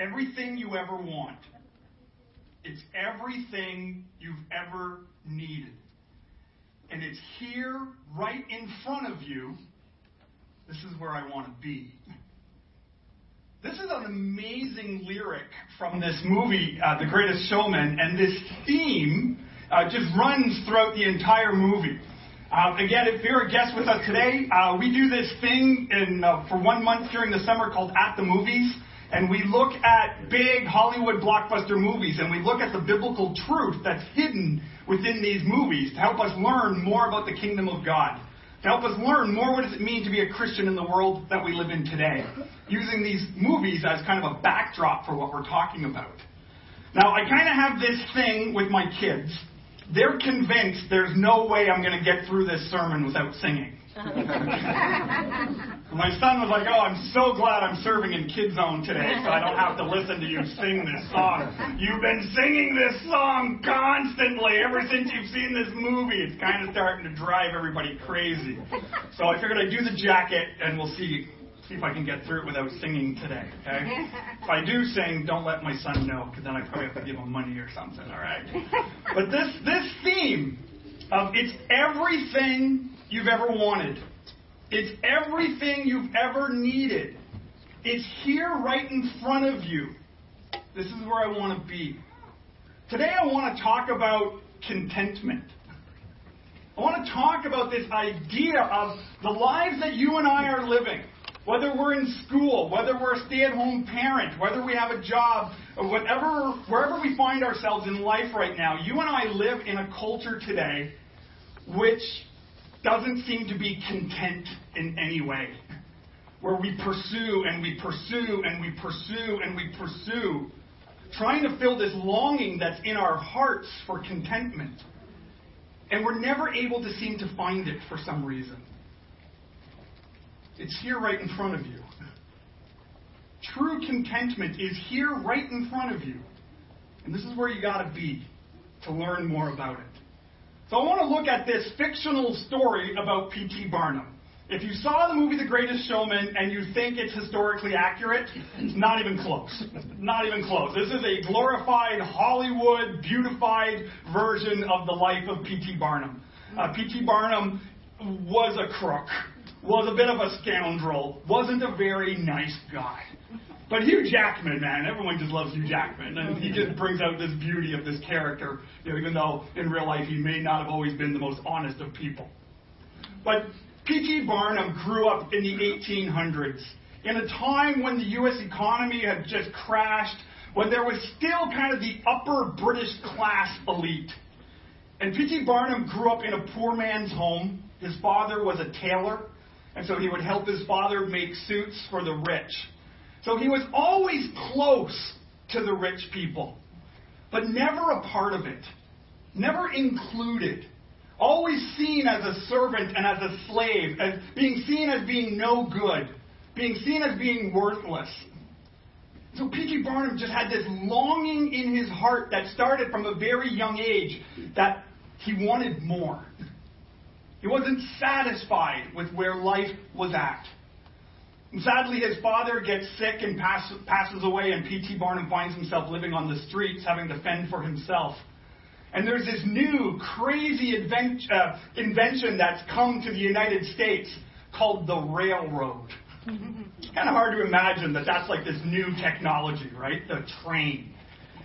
everything you ever want. It's everything you've ever needed. And it's here, right in front of you. This is where I want to be. This is an amazing lyric from this movie, uh, The Greatest Showman, and this theme uh, just runs throughout the entire movie. Uh, again, if you're a guest with us today, uh, we do this thing in, uh, for one month during the summer called At the Movies and we look at big Hollywood blockbuster movies and we look at the biblical truth that's hidden within these movies to help us learn more about the kingdom of God. To help us learn more what does it mean to be a Christian in the world that we live in today. Using these movies as kind of a backdrop for what we're talking about. Now, I kind of have this thing with my kids. They're convinced there's no way I'm going to get through this sermon without singing. My son was like, "Oh, I'm so glad I'm serving in Kid Zone today, so I don't have to listen to you sing this song. You've been singing this song constantly ever since you've seen this movie. It's kind of starting to drive everybody crazy." So I figured I'd do the jacket, and we'll see see if I can get through it without singing today. Okay? If I do sing, don't let my son know, because then I probably have to give him money or something. All right? But this this theme of it's everything you've ever wanted. It's everything you've ever needed. It's here right in front of you. This is where I want to be. Today I want to talk about contentment. I want to talk about this idea of the lives that you and I are living. Whether we're in school, whether we're a stay at home parent, whether we have a job, whatever, wherever we find ourselves in life right now, you and I live in a culture today which doesn't seem to be content in any way. Where we pursue and we pursue and we pursue and we pursue, trying to fill this longing that's in our hearts for contentment. And we're never able to seem to find it for some reason. It's here right in front of you. True contentment is here right in front of you. And this is where you got to be to learn more about it. So I want to look at this fictional story about P.T. Barnum. If you saw the movie The Greatest Showman and you think it's historically accurate, it's not even close. Not even close. This is a glorified Hollywood, beautified version of the life of P.T. Barnum. Uh, P.T. Barnum was a crook, was a bit of a scoundrel, wasn't a very nice guy. But Hugh Jackman, man, everyone just loves Hugh Jackman, and he oh, just brings out this beauty of this character, you know, even though in real life he may not have always been the most honest of people. But P.T. Barnum grew up in the 1800s, in a time when the U.S. economy had just crashed, when there was still kind of the upper British class elite. And P.T. Barnum grew up in a poor man's home. His father was a tailor, and so he would help his father make suits for the rich. So he was always close to the rich people, but never a part of it, never included. Always seen as a servant and as a slave, as being seen as being no good, being seen as being worthless. So P.T. Barnum just had this longing in his heart that started from a very young age that he wanted more. He wasn't satisfied with where life was at. Sadly, his father gets sick and pass, passes away, and P.T. Barnum finds himself living on the streets, having to fend for himself. And there's this new, crazy uh, invention that's come to the United States called the railroad. it's kind of hard to imagine that that's like this new technology, right? The train.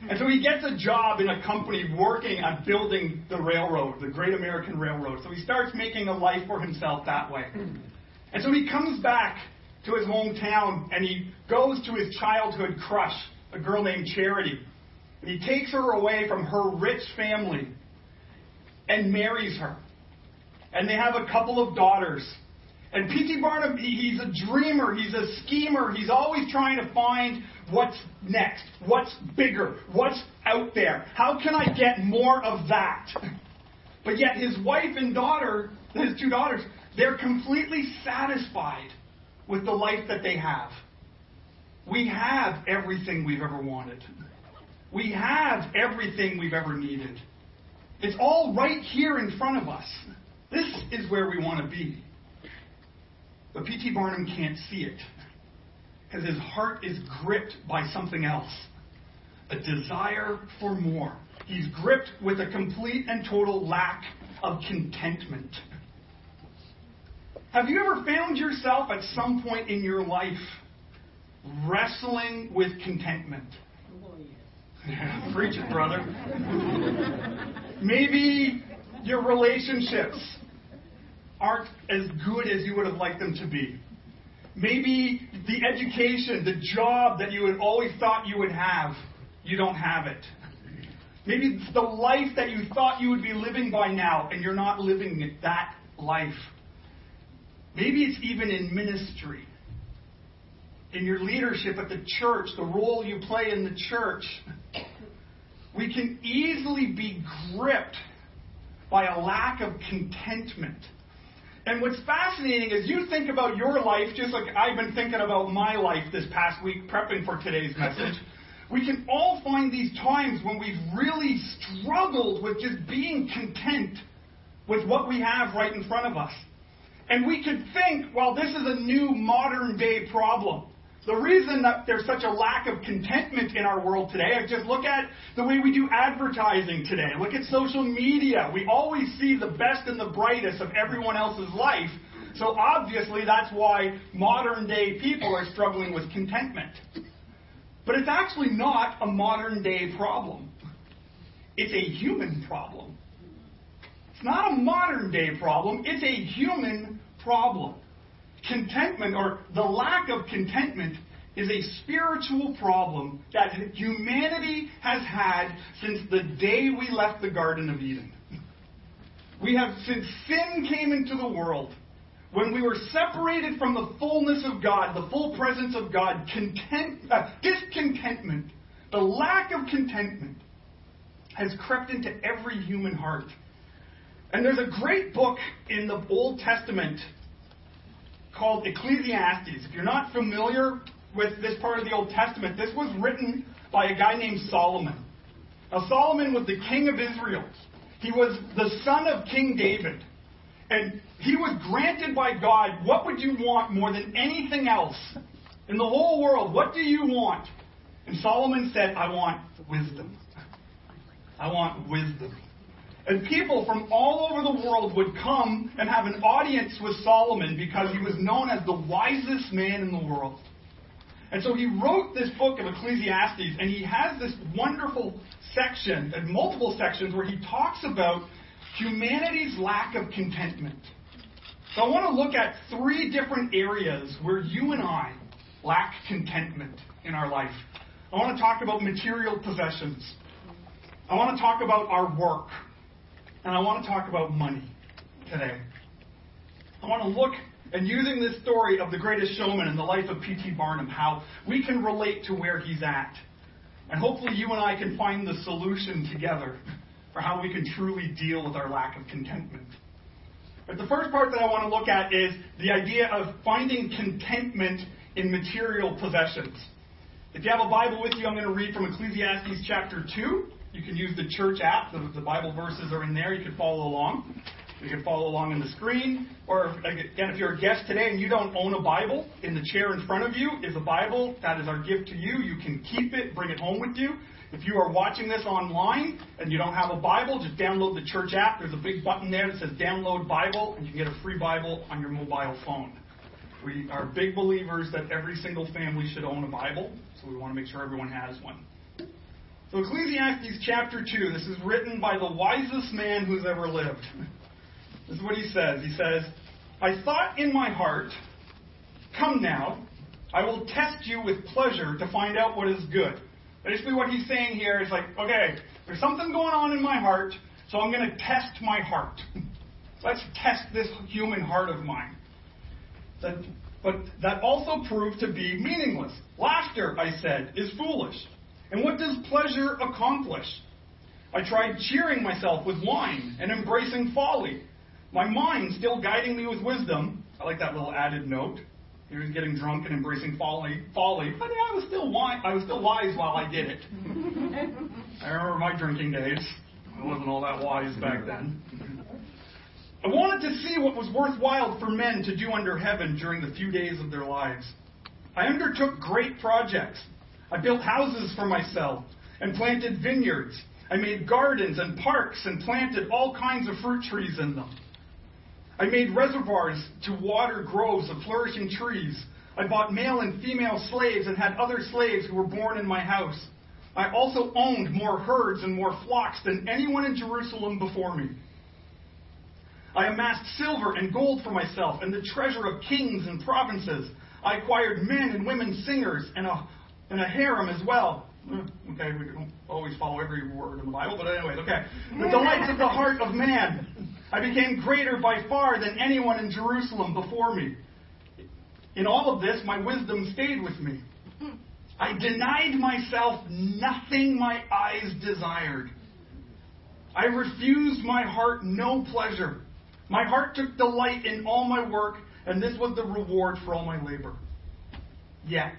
And so he gets a job in a company working on building the railroad, the Great American Railroad. So he starts making a life for himself that way. And so he comes back to his hometown and he goes to his childhood crush, a girl named Charity. And he takes her away from her rich family and marries her. And they have a couple of daughters. And P.T. Barnum, he's a dreamer, he's a schemer, he's always trying to find what's next, what's bigger, what's out there. How can I get more of that? But yet his wife and daughter, his two daughters, they're completely satisfied with the life that they have. We have everything we've ever wanted. We have everything we've ever needed. It's all right here in front of us. This is where we want to be. But P.T. Barnum can't see it. because his heart is gripped by something else a desire for more. He's gripped with a complete and total lack of contentment. Have you ever found yourself at some point in your life wrestling with contentment? Yeah, preach it, brother. Maybe your relationships aren't as good as you would have liked them to be. Maybe the education, the job that you had always thought you would have, you don't have it. Maybe the life that you thought you would be living by now, and you're not living that life. Maybe it's even in ministry, in your leadership at the church, the role you play in the church. We can easily be gripped by a lack of contentment. And what's fascinating is you think about your life just like I've been thinking about my life this past week prepping for today's message. We can all find these times when we've really struggled with just being content with what we have right in front of us. And we could think, well, this is a new modern day problem. The reason that there's such a lack of contentment in our world today, I just look at the way we do advertising today. Look at social media. We always see the best and the brightest of everyone else's life. So obviously that's why modern day people are struggling with contentment. But it's actually not a modern day problem. It's a human problem. It's not a modern day problem, it's a human problem. Contentment, or the lack of contentment, is a spiritual problem that humanity has had since the day we left the Garden of Eden. We have, since sin came into the world, when we were separated from the fullness of God, the full presence of God, content, uh, discontentment, the lack of contentment, has crept into every human heart. And there's a great book in the Old Testament called Ecclesiastes. If you're not familiar with this part of the Old Testament, this was written by a guy named Solomon. Now, Solomon was the king of Israel. He was the son of King David. And he was granted by God, what would you want more than anything else in the whole world? What do you want? And Solomon said, I want wisdom. I want wisdom. And people from all over the world would come and have an audience with Solomon because he was known as the wisest man in the world. And so he wrote this book of Ecclesiastes, and he has this wonderful section, and multiple sections, where he talks about humanity's lack of contentment. So I want to look at three different areas where you and I lack contentment in our life. I want to talk about material possessions. I want to talk about our work. And I want to talk about money today. I want to look and using this story of the greatest showman in the life of P.T. Barnum, how we can relate to where he's at. And hopefully you and I can find the solution together for how we can truly deal with our lack of contentment. But the first part that I want to look at is the idea of finding contentment in material possessions. If you have a Bible with you, I'm going to read from Ecclesiastes chapter 2. You can use the church app. The, the Bible verses are in there. You can follow along. You can follow along on the screen. Or, again, if you're a guest today and you don't own a Bible, in the chair in front of you is a Bible. That is our gift to you. You can keep it, bring it home with you. If you are watching this online and you don't have a Bible, just download the church app. There's a big button there that says Download Bible, and you can get a free Bible on your mobile phone. We are big believers that every single family should own a Bible, so we want to make sure everyone has one. So, Ecclesiastes chapter 2, this is written by the wisest man who's ever lived. This is what he says. He says, I thought in my heart, Come now, I will test you with pleasure to find out what is good. Basically, what he's saying here is like, okay, there's something going on in my heart, so I'm going to test my heart. Let's test this human heart of mine. But that also proved to be meaningless. Laughter, I said, is foolish. And what does pleasure accomplish? I tried cheering myself with wine and embracing folly. My mind still guiding me with wisdom. I like that little added note. He was getting drunk and embracing folly, folly. But yeah, I was still wise. I was still wise while I did it. I remember my drinking days. I wasn't all that wise back then. I wanted to see what was worthwhile for men to do under heaven during the few days of their lives. I undertook great projects. I built houses for myself and planted vineyards. I made gardens and parks and planted all kinds of fruit trees in them. I made reservoirs to water groves of flourishing trees. I bought male and female slaves and had other slaves who were born in my house. I also owned more herds and more flocks than anyone in Jerusalem before me. I amassed silver and gold for myself and the treasure of kings and provinces. I acquired men and women singers and a, and a harem as well. Hmm, okay, we don't always follow every word in the Bible, but anyways, okay. The delights of the heart of man. I became greater by far than anyone in Jerusalem before me. In all of this, my wisdom stayed with me. I denied myself nothing my eyes desired. I refused my heart no pleasure. My heart took delight in all my work, and this was the reward for all my labor. Yet,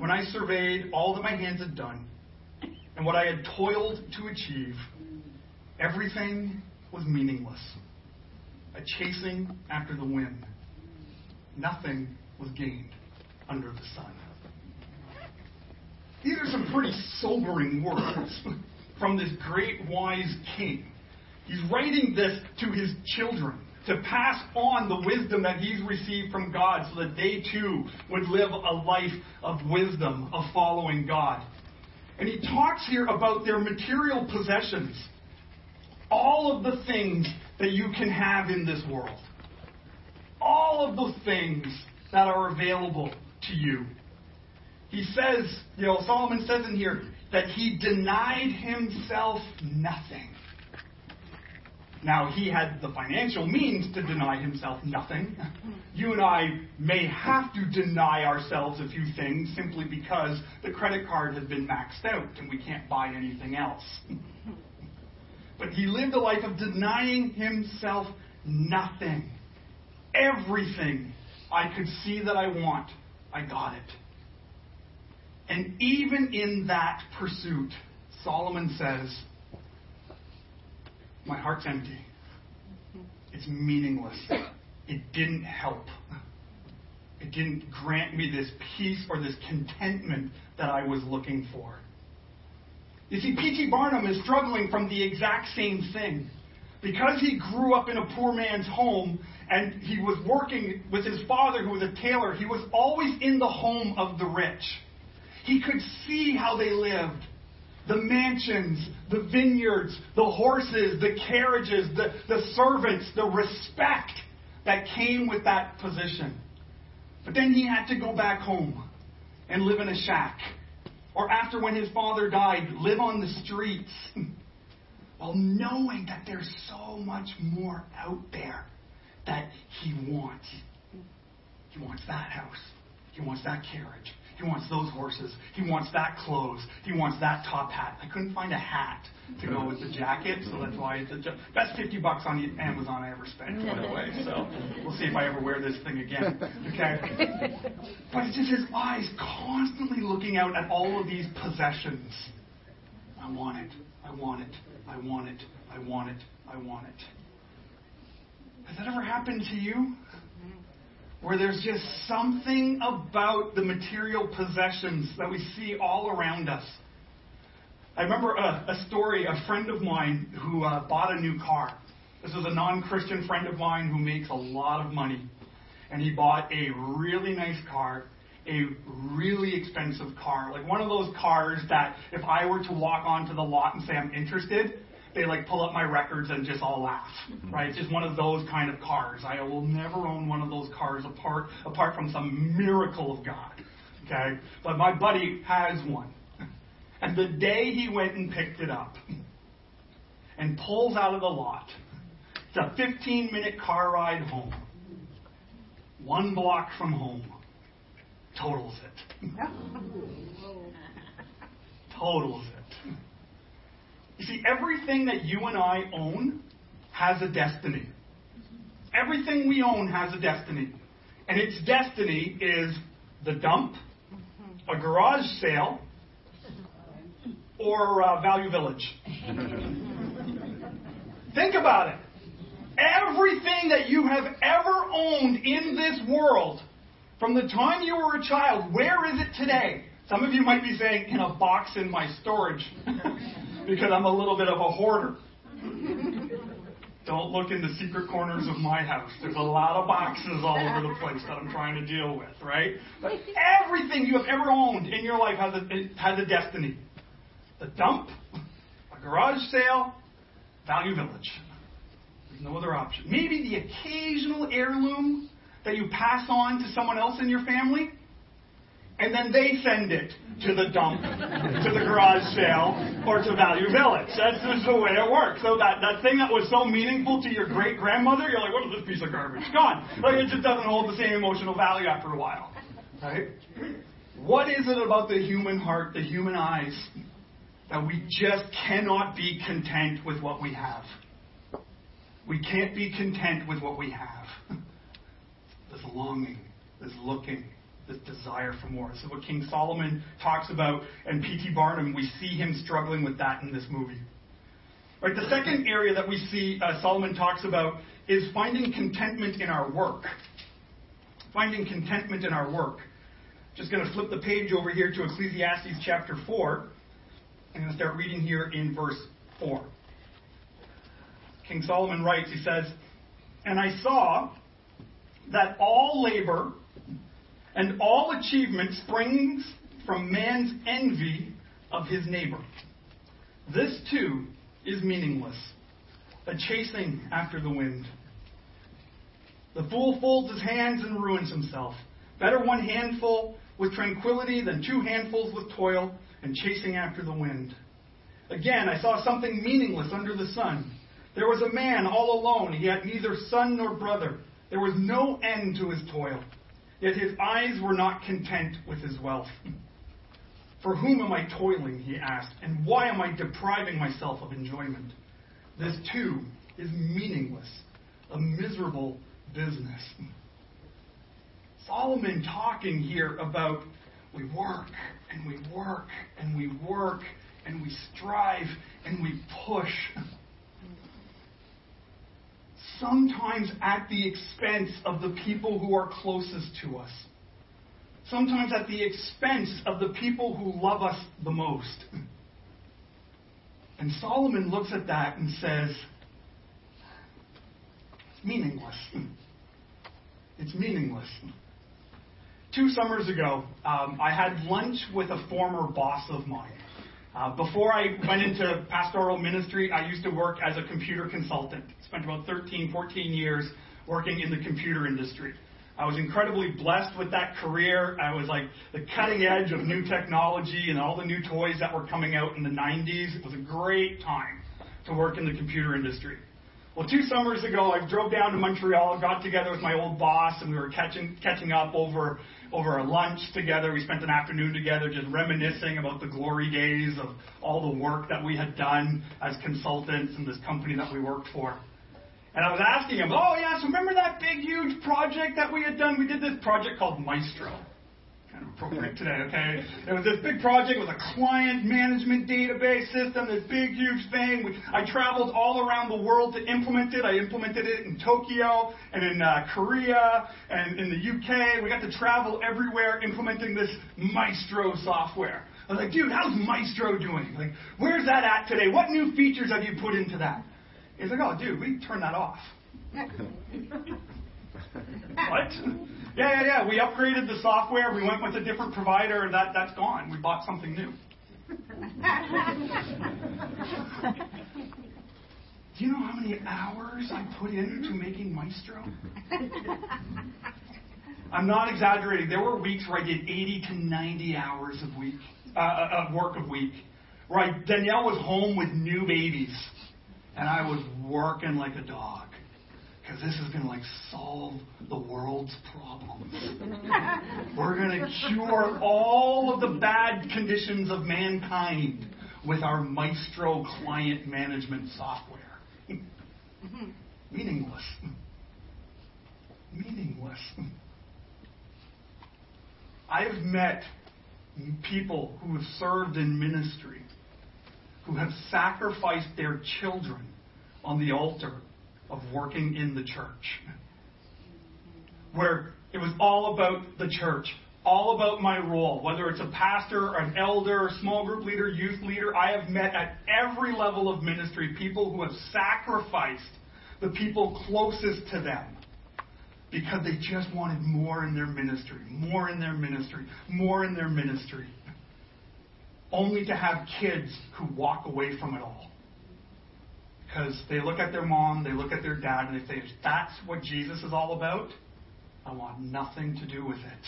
when I surveyed all that my hands had done and what I had toiled to achieve, everything was meaningless. A chasing after the wind. Nothing was gained under the sun. These are some pretty sobering words from this great wise king. He's writing this to his children to pass on the wisdom that he's received from God so that they too would live a life of wisdom, of following God. And he talks here about their material possessions. All of the things that you can have in this world. All of the things that are available to you. He says, you know, Solomon says in here that he denied himself nothing. Now, he had the financial means to deny himself nothing. You and I may have to deny ourselves a few things simply because the credit card has been maxed out and we can't buy anything else. But he lived a life of denying himself nothing. Everything I could see that I want, I got it. And even in that pursuit, Solomon says, my heart's empty. It's meaningless. It didn't help. It didn't grant me this peace or this contentment that I was looking for. You see, P.T. Barnum is struggling from the exact same thing. Because he grew up in a poor man's home and he was working with his father, who was a tailor, he was always in the home of the rich. He could see how they lived the mansions, the vineyards, the horses, the carriages, the, the servants, the respect that came with that position. But then he had to go back home and live in a shack. Or after when his father died, live on the streets. While knowing that there's so much more out there that he wants. He wants that house. He wants that carriage. He wants those horses. He wants that clothes. He wants that top hat. I couldn't find a hat to go with the jacket, so that's why it's a, that's 50 bucks on Amazon I ever spent, by the way. So we'll see if I ever wear this thing again. Okay? But it's just his eyes constantly looking out at all of these possessions. I want it. I want it. I want it. I want it. I want it. Has that ever happened to you? Where there's just something about the material possessions that we see all around us. I remember a, a story, a friend of mine who uh, bought a new car. This was a non Christian friend of mine who makes a lot of money. And he bought a really nice car, a really expensive car. Like one of those cars that if I were to walk onto the lot and say I'm interested, they like pull up my records and just all laugh, mm-hmm. right? It's just one of those kind of cars. I will never own one of those cars apart apart from some miracle of God, okay? But my buddy has one, and the day he went and picked it up and pulls out of the lot, it's a 15 minute car ride home, one block from home, totals it. totals it. You see, everything that you and I own has a destiny. Everything we own has a destiny. And its destiny is the dump, a garage sale, or uh, Value Village. Think about it. Everything that you have ever owned in this world From the time you were a child, where is it today? Some of you might be saying, in a box in my storage, because I'm a little bit of a hoarder. Don't look in the secret corners of my house. There's a lot of boxes all over the place that I'm trying to deal with, right? But everything you have ever owned in your life has a, has a destiny. The dump, a garage sale, Value Village. There's no other option. Maybe the occasional heirloom that you pass on to someone else in your family, and then they send it to the dump, to the garage sale, or to Value Village. That's just the way it works. So that, that thing that was so meaningful to your great grandmother, you're like, what is this piece of garbage? Gone. Like it just doesn't hold the same emotional value after a while. Right? What is it about the human heart, the human eyes, that we just cannot be content with what we have? We can't be content with what we have. There's longing, there's looking, this desire for more. This is what King Solomon talks about, and P.T. Barnum, we see him struggling with that in this movie. Right, the second area that we see uh, Solomon talks about is finding contentment in our work. Finding contentment in our work. Just going to flip the page over here to Ecclesiastes chapter 4. I'm going to start reading here in verse 4. King Solomon writes, he says, And I saw that all labor and all achievement springs from man's envy of his neighbor. This too is meaningless, a chasing after the wind. The fool folds his hands and ruins himself. Better one handful with tranquility than two handfuls with toil and chasing after the wind. Again, I saw something meaningless under the sun. There was a man all alone. He had neither son nor brother. There was no end to his toil. Yet his eyes were not content with his wealth. For whom am I toiling, he asked, and why am I depriving myself of enjoyment? This too is meaningless, a miserable business. Solomon talking here about we work and we work and we work and we strive and we push. Sometimes at the expense of the people who are closest to us. Sometimes at the expense of the people who love us the most. And Solomon looks at that and says, it's meaningless. It's meaningless. Two summers ago, um, I had lunch with a former boss of mine. Uh, before I went into pastoral ministry, I used to work as a computer consultant. Spent about 13, 14 years working in the computer industry. I was incredibly blessed with that career. I was like the cutting edge of new technology and all the new toys that were coming out in the 90s. It was a great time to work in the computer industry. Well, two summers ago, I drove down to Montreal, got together with my old boss, and we were catching catching up over over a lunch together. We spent an afternoon together, just reminiscing about the glory days of all the work that we had done as consultants in this company that we worked for. And I was asking him, "Oh yeah, so remember that big, huge project that we had done? We did this project called Maestro." Kind of appropriate today, okay? It was this big project with a client management database system, this big, huge thing. We, I traveled all around the world to implement it. I implemented it in Tokyo and in uh, Korea and in the UK. We got to travel everywhere implementing this Maestro software. I was like, dude, how's Maestro doing? Like, where's that at today? What new features have you put into that? He's like, oh, dude, we turned that off. what? Yeah, yeah, yeah. We upgraded the software. We went with a different provider. That that's gone. We bought something new. Do you know how many hours I put into making Maestro? I'm not exaggerating. There were weeks where I did 80 to 90 hours of week uh, uh, of work a week, where I, Danielle was home with new babies, and I was working like a dog because this is going to like solve the world's problems. We're going to cure all of the bad conditions of mankind with our Maestro client management software. Meaningless. Meaningless. I've met people who have served in ministry, who have sacrificed their children on the altar of working in the church. Where It was all about the church, all about my role, whether it's a pastor, an elder, a small group leader, youth leader. I have met at every level of ministry people who have sacrificed the people closest to them because they just wanted more in their ministry, more in their ministry, more in their ministry, only to have kids who walk away from it all. Because they look at their mom, they look at their dad, and they say, if that's what Jesus is all about, I want nothing to do with it.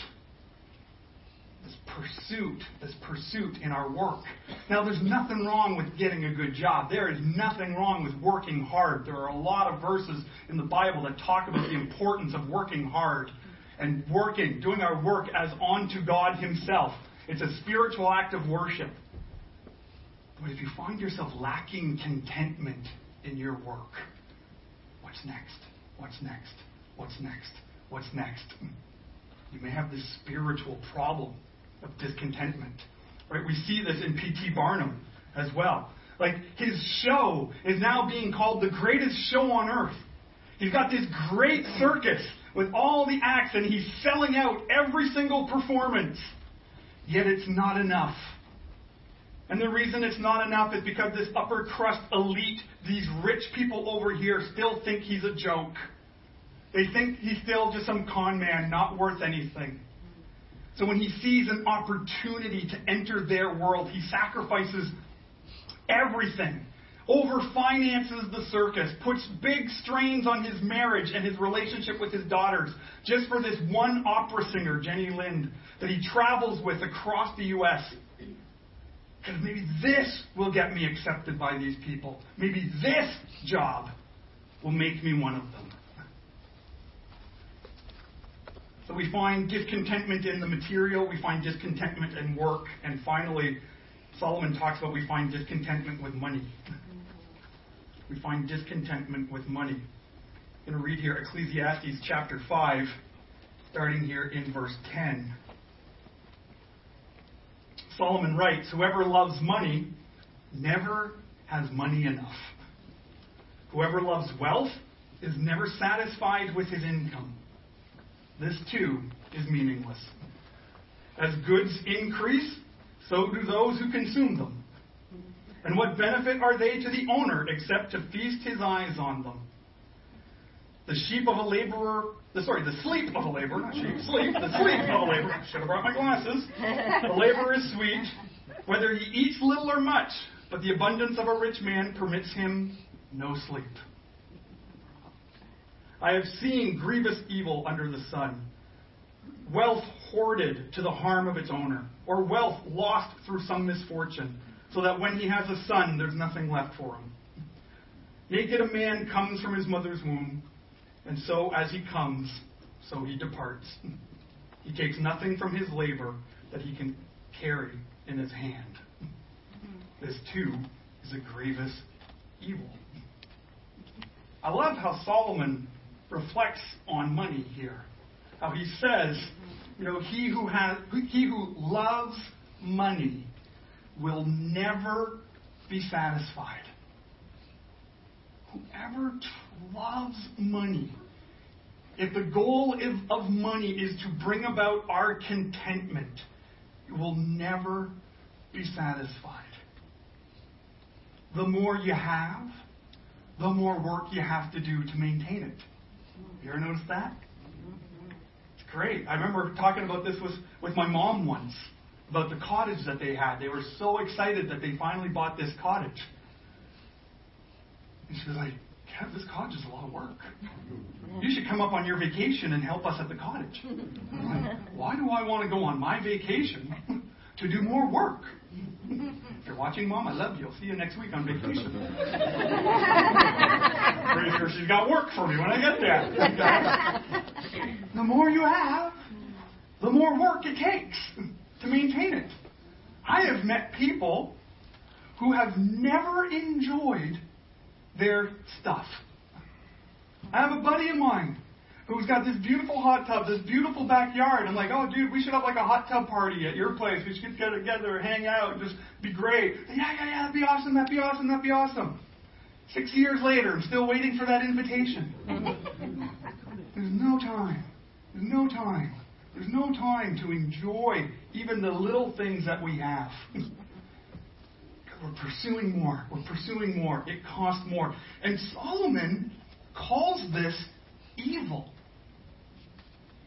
This pursuit, this pursuit in our work. Now, there's nothing wrong with getting a good job. There is nothing wrong with working hard. There are a lot of verses in the Bible that talk about the importance of working hard and working, doing our work as unto God Himself. It's a spiritual act of worship. But if you find yourself lacking contentment in your work, what's next? What's next? What's next? What's next? You may have this spiritual problem of discontentment. Right? We see this in P.T. Barnum as well. Like his show is now being called the greatest show on earth. He's got this great circus with all the acts and he's selling out every single performance. Yet it's not enough. And the reason it's not enough is because this upper crust elite, these rich people over here, still think he's a joke. They think he's still just some con man, not worth anything. So when he sees an opportunity to enter their world, he sacrifices everything. Over finances the circus, puts big strains on his marriage and his relationship with his daughters, just for this one opera singer, Jenny Lind, that he travels with across the U.S. Because maybe this will get me accepted by these people. Maybe this job will make me one of them. So we find discontentment in the material, we find discontentment in work, and finally, Solomon talks about we find discontentment with money. We find discontentment with money. I'm going to read here Ecclesiastes chapter 5, starting here in verse 10. Solomon writes Whoever loves money never has money enough. Whoever loves wealth is never satisfied with his income. This too is meaningless. As goods increase, so do those who consume them. And what benefit are they to the owner except to feast his eyes on them? The sheep of a laborer, the, sorry, the sleep of a laborer, sheep, sleep, the sleep of a laborer, should have brought my glasses. The labor is sweet, whether he eats little or much, but the abundance of a rich man permits him no sleep. I have seen grievous evil under the sun. Wealth hoarded to the harm of its owner, or wealth lost through some misfortune, so that when he has a son, there's nothing left for him. Naked a man comes from his mother's womb, and so as he comes, so he departs. He takes nothing from his labor that he can carry in his hand. Mm-hmm. This too is a grievous evil. I love how Solomon reflects on money here. How he says, you know, he who has he who loves money will never be satisfied. Whoever loves money, if the goal of money is to bring about our contentment, you will never be satisfied. The more you have, the more work you have to do to maintain it. You ever notice that? It's great. I remember talking about this with, with my mom once, about the cottage that they had. They were so excited that they finally bought this cottage. And she was like, This cottage is a lot of work. You should come up on your vacation and help us at the cottage. Like, Why do I want to go on my vacation to do more work? If you're watching, Mom, I love you. I'll see you next week on vacation. Pretty sure she's got work for me when I get there. the more you have, the more work it takes to maintain it. I have met people who have never enjoyed their stuff. I have a buddy of mine who's got this beautiful hot tub, this beautiful backyard. I'm like, oh, dude, we should have like a hot tub party at your place. We should get together, hang out, just be great. Yeah, yeah, yeah, that'd be awesome, that'd be awesome, that'd be awesome. Six years later, I'm still waiting for that invitation. There's no time. There's no time. There's no time to enjoy even the little things that we have. we're pursuing more. We're pursuing more. It costs more. And Solomon calls this evil.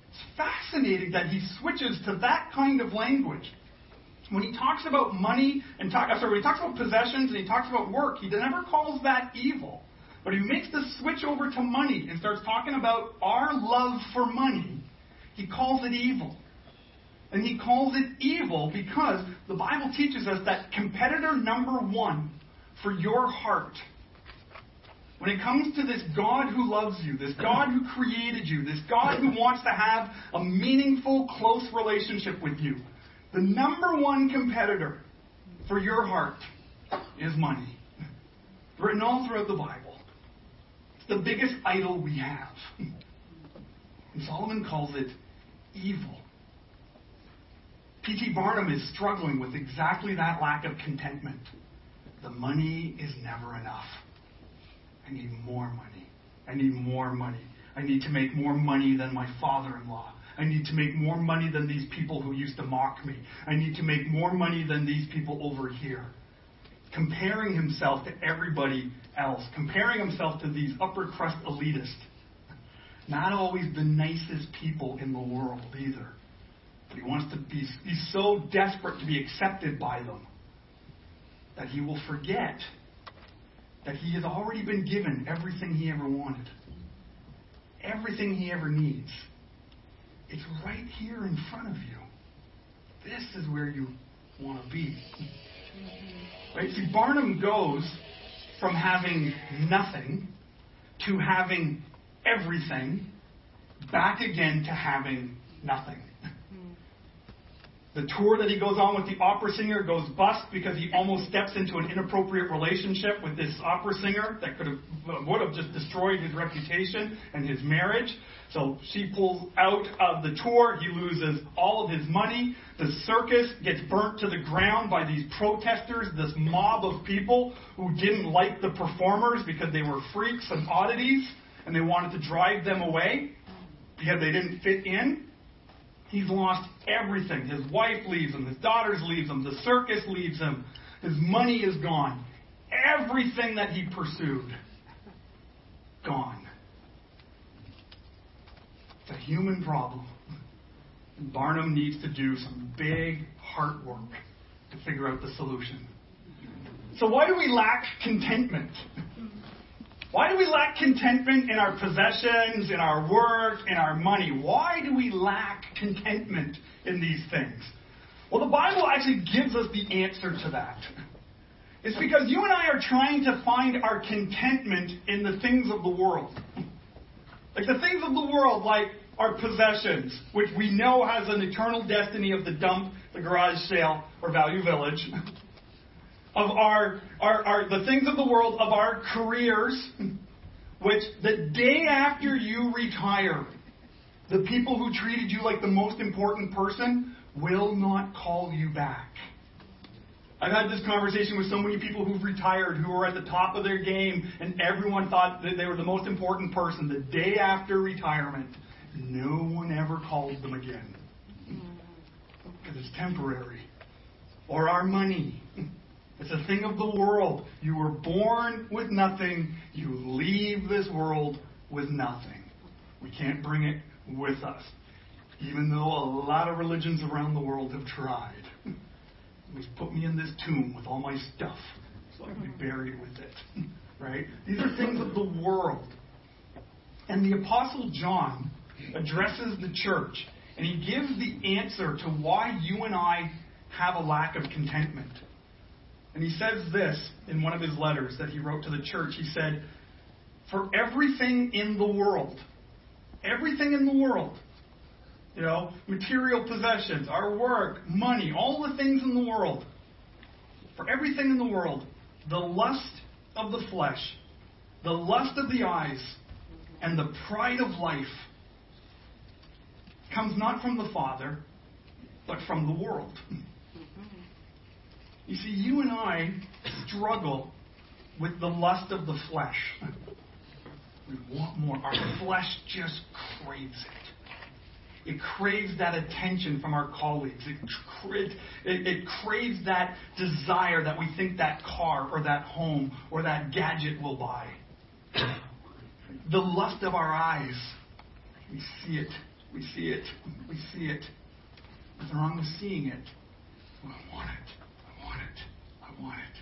It's fascinating that he switches to that kind of language. When he talks about money and talk, sorry, when he talks about possessions and he talks about work, he never calls that evil. But he makes the switch over to money and starts talking about our love for money. He calls it evil. And he calls it evil because the Bible teaches us that competitor number one for your heart, when it comes to this God who loves you, this God who created you, this God who wants to have a meaningful, close relationship with you, the number one competitor for your heart is money. Written all throughout the Bible. It's the biggest idol we have. And Solomon calls it evil. P.T. Barnum is struggling with exactly that lack of contentment. The money is never enough. I need more money. I need more money. I need to make more money than my father in law. I need to make more money than these people who used to mock me. I need to make more money than these people over here. Comparing himself to everybody else, comparing himself to these upper crust elitists. Not always the nicest people in the world either. But he wants to be, he's so desperate to be accepted by them that he will forget that he has already been given everything he ever wanted, everything he ever needs. It's right here in front of you. This is where you want to be. Right? See, Barnum goes from having nothing to having everything back again to having nothing. The tour that he goes on with the opera singer goes bust because he almost steps into an inappropriate relationship with this opera singer that could have would have just destroyed his reputation and his marriage. So she pulls out of the tour. He loses all of his money. The circus gets burnt to the ground by these protesters, this mob of people who didn't like the performers because they were freaks and oddities, and they wanted to drive them away because they didn't fit in. He's lost everything. His wife leaves him. His daughters leaves him. The circus leaves him. His money is gone. Everything that he pursued, gone. It's a human problem. And Barnum needs to do some big heart work to figure out the solution. So, why do we lack contentment? Why do we lack contentment in our possessions, in our work, in our money? Why do we lack contentment in these things? Well, the Bible actually gives us the answer to that. It's because you and I are trying to find our contentment in the things of the world. Like the things of the world, like our possessions, which we know has an eternal destiny of the dump, the garage sale, or value village. of our, our, our, the things of the world, of our careers, which the day after you retire, the people who treated you like the most important person will not call you back. I've had this conversation with so many people who've retired who were at the top of their game and everyone thought that they were the most important person. The day after retirement, no one ever called them again. Mm. Because it's temporary. Or our money. It's a thing of the world. You were born with nothing. You leave this world with nothing. We can't bring it with us. Even though a lot of religions around the world have tried. Just put me in this tomb with all my stuff so I can be buried with it. Right? These are things of the world. And the Apostle John addresses the church and he gives the answer to why you and I have a lack of contentment. And he says this in one of his letters that he wrote to the church. He said, For everything in the world, everything in the world, you know, material possessions, our work, money, all the things in the world, for everything in the world, the lust of the flesh, the lust of the eyes, and the pride of life comes not from the Father, but from the world. You see, you and I struggle with the lust of the flesh. We want more. Our flesh just craves it. It craves that attention from our colleagues. It, it, it, craves that desire that we think that car or that home or that gadget will buy. the lust of our eyes. We see it. We see it. We see it. Nothing wrong with seeing it. I want it. I want it. I want it.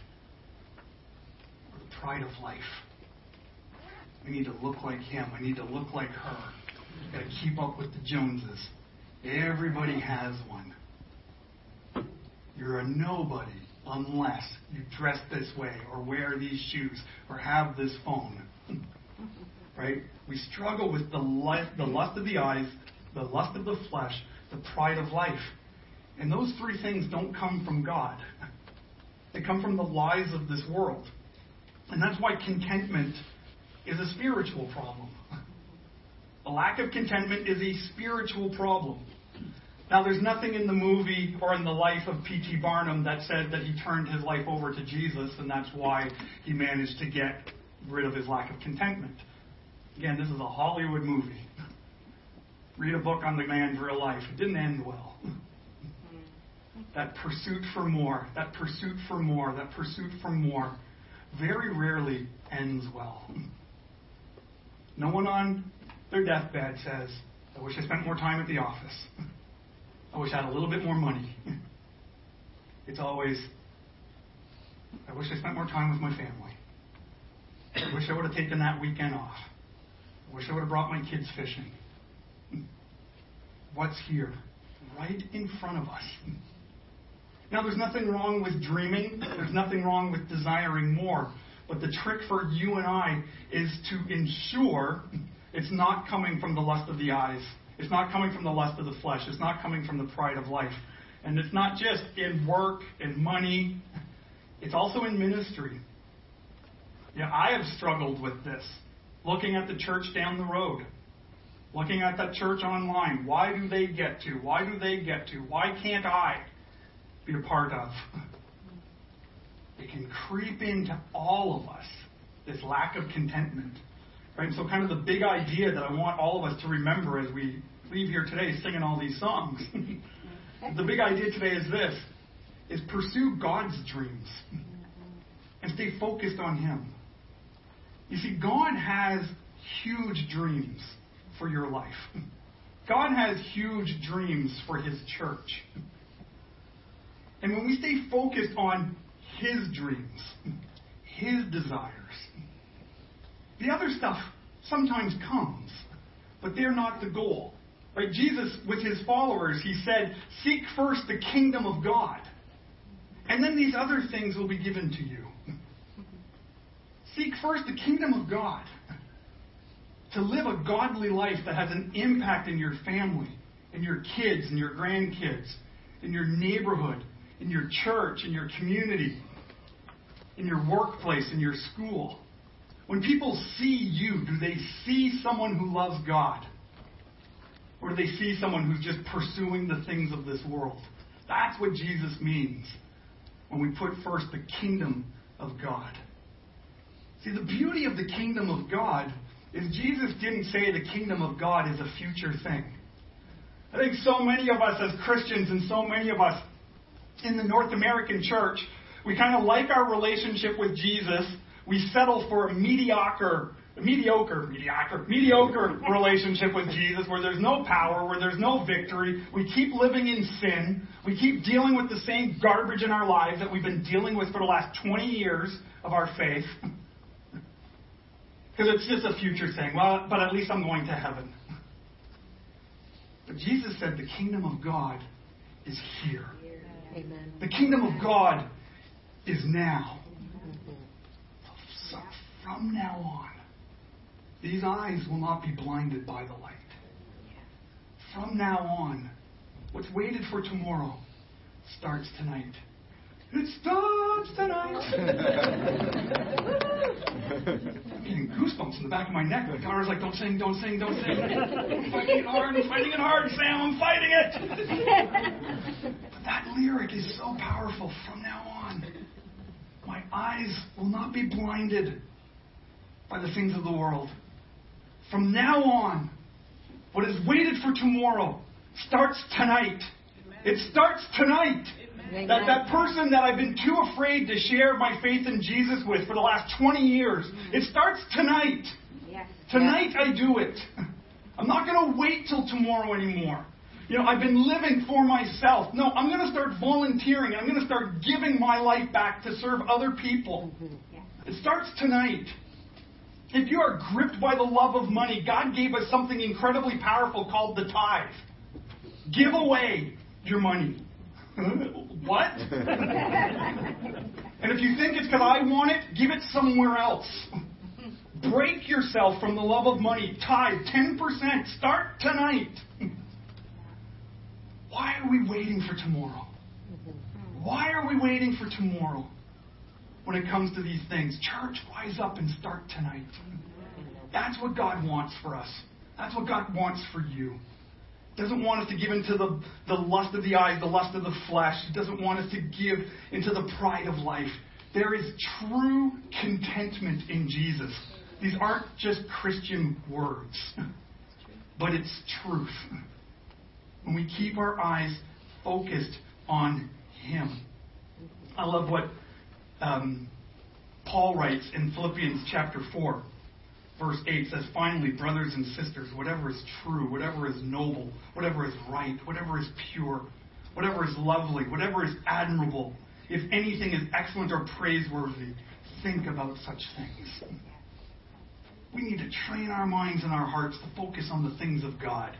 Or the pride of life. I need to look like him. I need to look like her. Got to keep up with the Joneses. Everybody has one. You're a nobody unless you dress this way or wear these shoes or have this phone. right? We struggle with the lust, the lust of the eyes, the lust of the flesh, the pride of life. And those three things don't come from God. They come from the lies of this world. And that's why contentment is a spiritual problem. A lack of contentment is a spiritual problem. Now, there's nothing in the movie or in the life of P.T. Barnum that said that he turned his life over to Jesus, and that's why he managed to get rid of his lack of contentment. Again, this is a Hollywood movie. Read a book on the man's real life. It didn't end well. That pursuit for more, that pursuit for more, that pursuit for more very rarely ends well. No one on their deathbed says, I wish I spent more time at the office. I wish I had a little bit more money. It's always, I wish I spent more time with my family. I wish I would have taken that weekend off. I wish I would have brought my kids fishing. What's here? Right in front of us. Now, there's nothing wrong with dreaming, there's nothing wrong with desiring more. But the trick for you and I is to ensure it's not coming from the lust of the eyes. It's not coming from the lust of the flesh. It's not coming from the pride of life. And it's not just in work and money, it's also in ministry. Yeah, I have struggled with this. Looking at the church down the road, looking at that church online. Why do they get to? Why do they get to? Why can't I be a part of? It can creep into all of us, this lack of contentment. Right? And so, kind of the big idea that I want all of us to remember as we leave here today singing all these songs. the big idea today is this is pursue God's dreams and stay focused on Him. You see, God has huge dreams for your life. God has huge dreams for His church. And when we stay focused on His dreams, His desires, the other stuff sometimes comes, but they're not the goal. Right? Jesus, with his followers, he said, Seek first the kingdom of God, and then these other things will be given to you. Seek first the kingdom of God. To live a godly life that has an impact in your family, in your kids, and your grandkids, in your neighborhood, in your church, in your community, in your workplace, in your school. When people see you, do they see someone who loves God? Or do they see someone who's just pursuing the things of this world? That's what Jesus means when we put first the kingdom of God. See, the beauty of the kingdom of God is Jesus didn't say the kingdom of God is a future thing. I think so many of us as Christians and so many of us in the North American church, we kind of like our relationship with Jesus we settle for a mediocre, mediocre, mediocre, mediocre relationship with Jesus where there's no power, where there's no victory. We keep living in sin. We keep dealing with the same garbage in our lives that we've been dealing with for the last 20 years of our faith. Because it's just a future thing. Well, but at least I'm going to heaven. But Jesus said the kingdom of God is here. Amen. The kingdom of God is now from now on, these eyes will not be blinded by the light. From now on, what's waited for tomorrow starts tonight. It starts tonight. I'm getting goosebumps in the back of my neck. My daughter's like, don't sing, don't sing, don't sing. I'm fighting it hard, I'm fighting it hard, Sam, I'm fighting it. That lyric is so powerful. From now on, my eyes will not be blinded by the things of the world. From now on, what is waited for tomorrow starts tonight. It starts tonight. That, that person that I've been too afraid to share my faith in Jesus with for the last 20 years, mm. it starts tonight. Yes. Tonight I do it. I'm not going to wait till tomorrow anymore. You know, I've been living for myself. No, I'm going to start volunteering. I'm going to start giving my life back to serve other people. Yes. It starts tonight. If you are gripped by the love of money, God gave us something incredibly powerful called the tithe. Give away your money. what? and if you think it's because I want it, give it somewhere else. Break yourself from the love of money. Tithe 10%. Start tonight. Why are we waiting for tomorrow? Why are we waiting for tomorrow when it comes to these things? Church, wise up and start tonight. That's what God wants for us. That's what God wants for you. He doesn't want us to give into the, the lust of the eyes, the lust of the flesh. He doesn't want us to give into the pride of life. There is true contentment in Jesus. These aren't just Christian words, but it's truth. When we keep our eyes focused on Him. I love what um, Paul writes in Philippians chapter 4, verse 8 says, Finally, brothers and sisters, whatever is true, whatever is noble, whatever is right, whatever is pure, whatever is lovely, whatever is admirable, if anything is excellent or praiseworthy, think about such things. We need to train our minds and our hearts to focus on the things of God,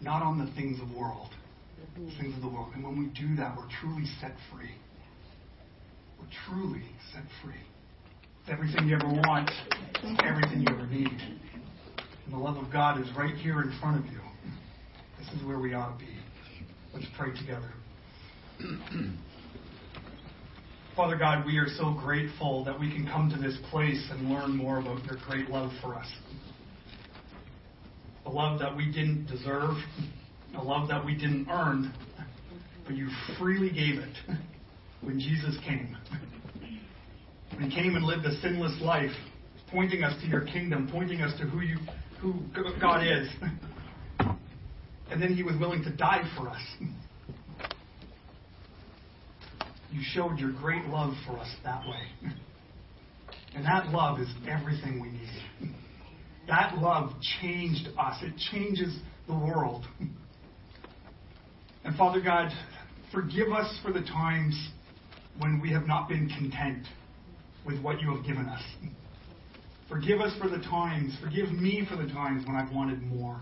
not on the things of mm-hmm. the world. Things of the world. And when we do that, we're truly set free. We're truly set free. It's everything you ever want, everything you ever need. And the love of God is right here in front of you. This is where we ought to be. Let's pray together. Father God, we are so grateful that we can come to this place and learn more about your great love for us. A love that we didn't deserve, a love that we didn't earn, but you freely gave it when Jesus came. When he came and lived a sinless life, pointing us to your kingdom, pointing us to who you who God is. And then he was willing to die for us. You showed your great love for us that way. And that love is everything we need. That love changed us. It changes the world. And Father God, forgive us for the times when we have not been content with what you have given us. Forgive us for the times, forgive me for the times when I've wanted more.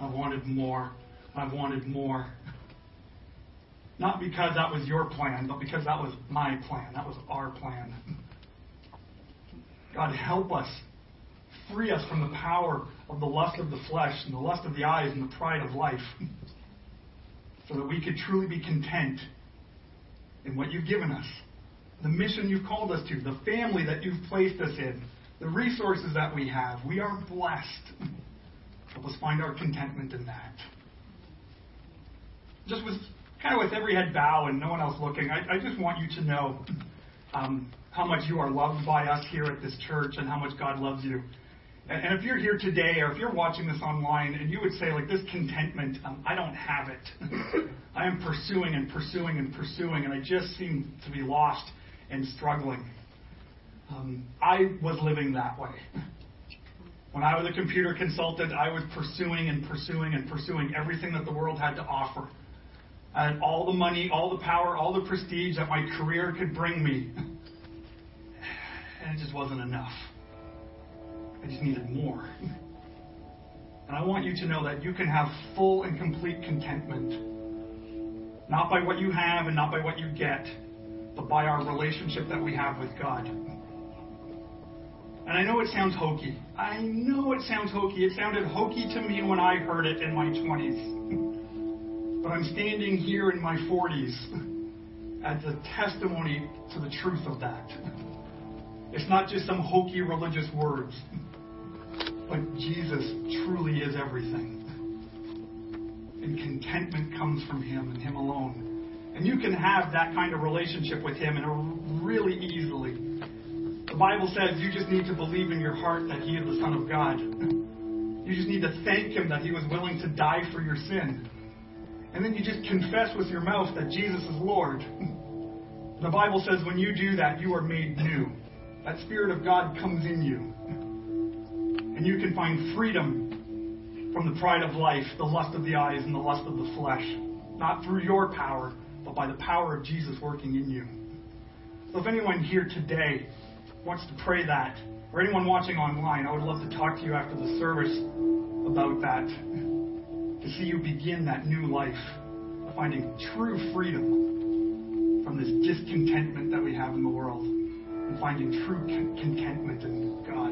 I've wanted more. I've wanted more. Not because that was your plan, but because that was my plan. That was our plan. God, help us. Free us from the power of the lust of the flesh and the lust of the eyes and the pride of life. So that we could truly be content in what you've given us. The mission you've called us to, the family that you've placed us in, the resources that we have. We are blessed. Help us find our contentment in that. Just with kind of with every head bow and no one else looking, I, I just want you to know um, how much you are loved by us here at this church and how much God loves you. And, and, if you're here today or if you're watching this online and you would say, like, this contentment, um, I don't have it. I am pursuing and pursuing and pursuing, and I just seem to be lost and struggling. Um, I was living that way. When I was a computer consultant, I was pursuing and pursuing and pursuing everything that the world had to offer. I had all the money, all the power, all the prestige that my career could bring me. And it just wasn't enough. I just needed more. And I want you to know that you can have full and complete contentment. Not by what you have and not by what you get, but by our relationship that we have with God. And I know it sounds hokey. I know it sounds hokey. It sounded hokey to me when I heard it in my 20s. But I'm standing here in my 40s as a testimony to the truth of that. It's not just some hokey religious words, but Jesus truly is everything. And contentment comes from Him and Him alone. And you can have that kind of relationship with Him and really easily. The Bible says you just need to believe in your heart that He is the Son of God. You just need to thank Him that He was willing to die for your sin. And then you just confess with your mouth that Jesus is Lord. The Bible says when you do that, you are made new. That Spirit of God comes in you. And you can find freedom from the pride of life, the lust of the eyes, and the lust of the flesh. Not through your power, but by the power of Jesus working in you. So if anyone here today wants to pray that, or anyone watching online, I would love to talk to you after the service about that. To see you begin that new life, finding true freedom from this discontentment that we have in the world, and finding true contentment in God.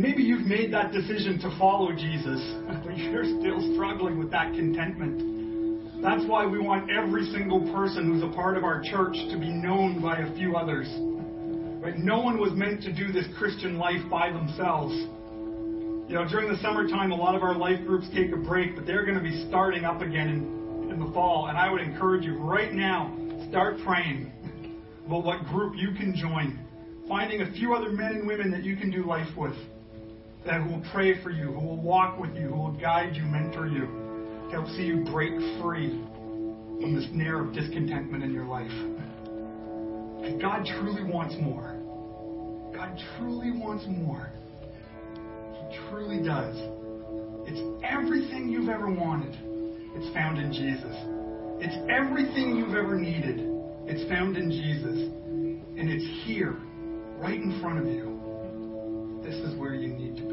And maybe you've made that decision to follow Jesus, but you're still struggling with that contentment. That's why we want every single person who's a part of our church to be known by a few others. Right? No one was meant to do this Christian life by themselves. You know, during the summertime, a lot of our life groups take a break, but they're going to be starting up again in, in the fall. And I would encourage you right now, start praying about what group you can join. Finding a few other men and women that you can do life with that who will pray for you, who will walk with you, who will guide you, mentor you, help see you break free from this snare of discontentment in your life. God truly wants more. God truly wants more. He truly does. It's everything you've ever wanted. It's found in Jesus. It's everything you've ever needed. It's found in Jesus. And it's here, right in front of you. This is where you need to be.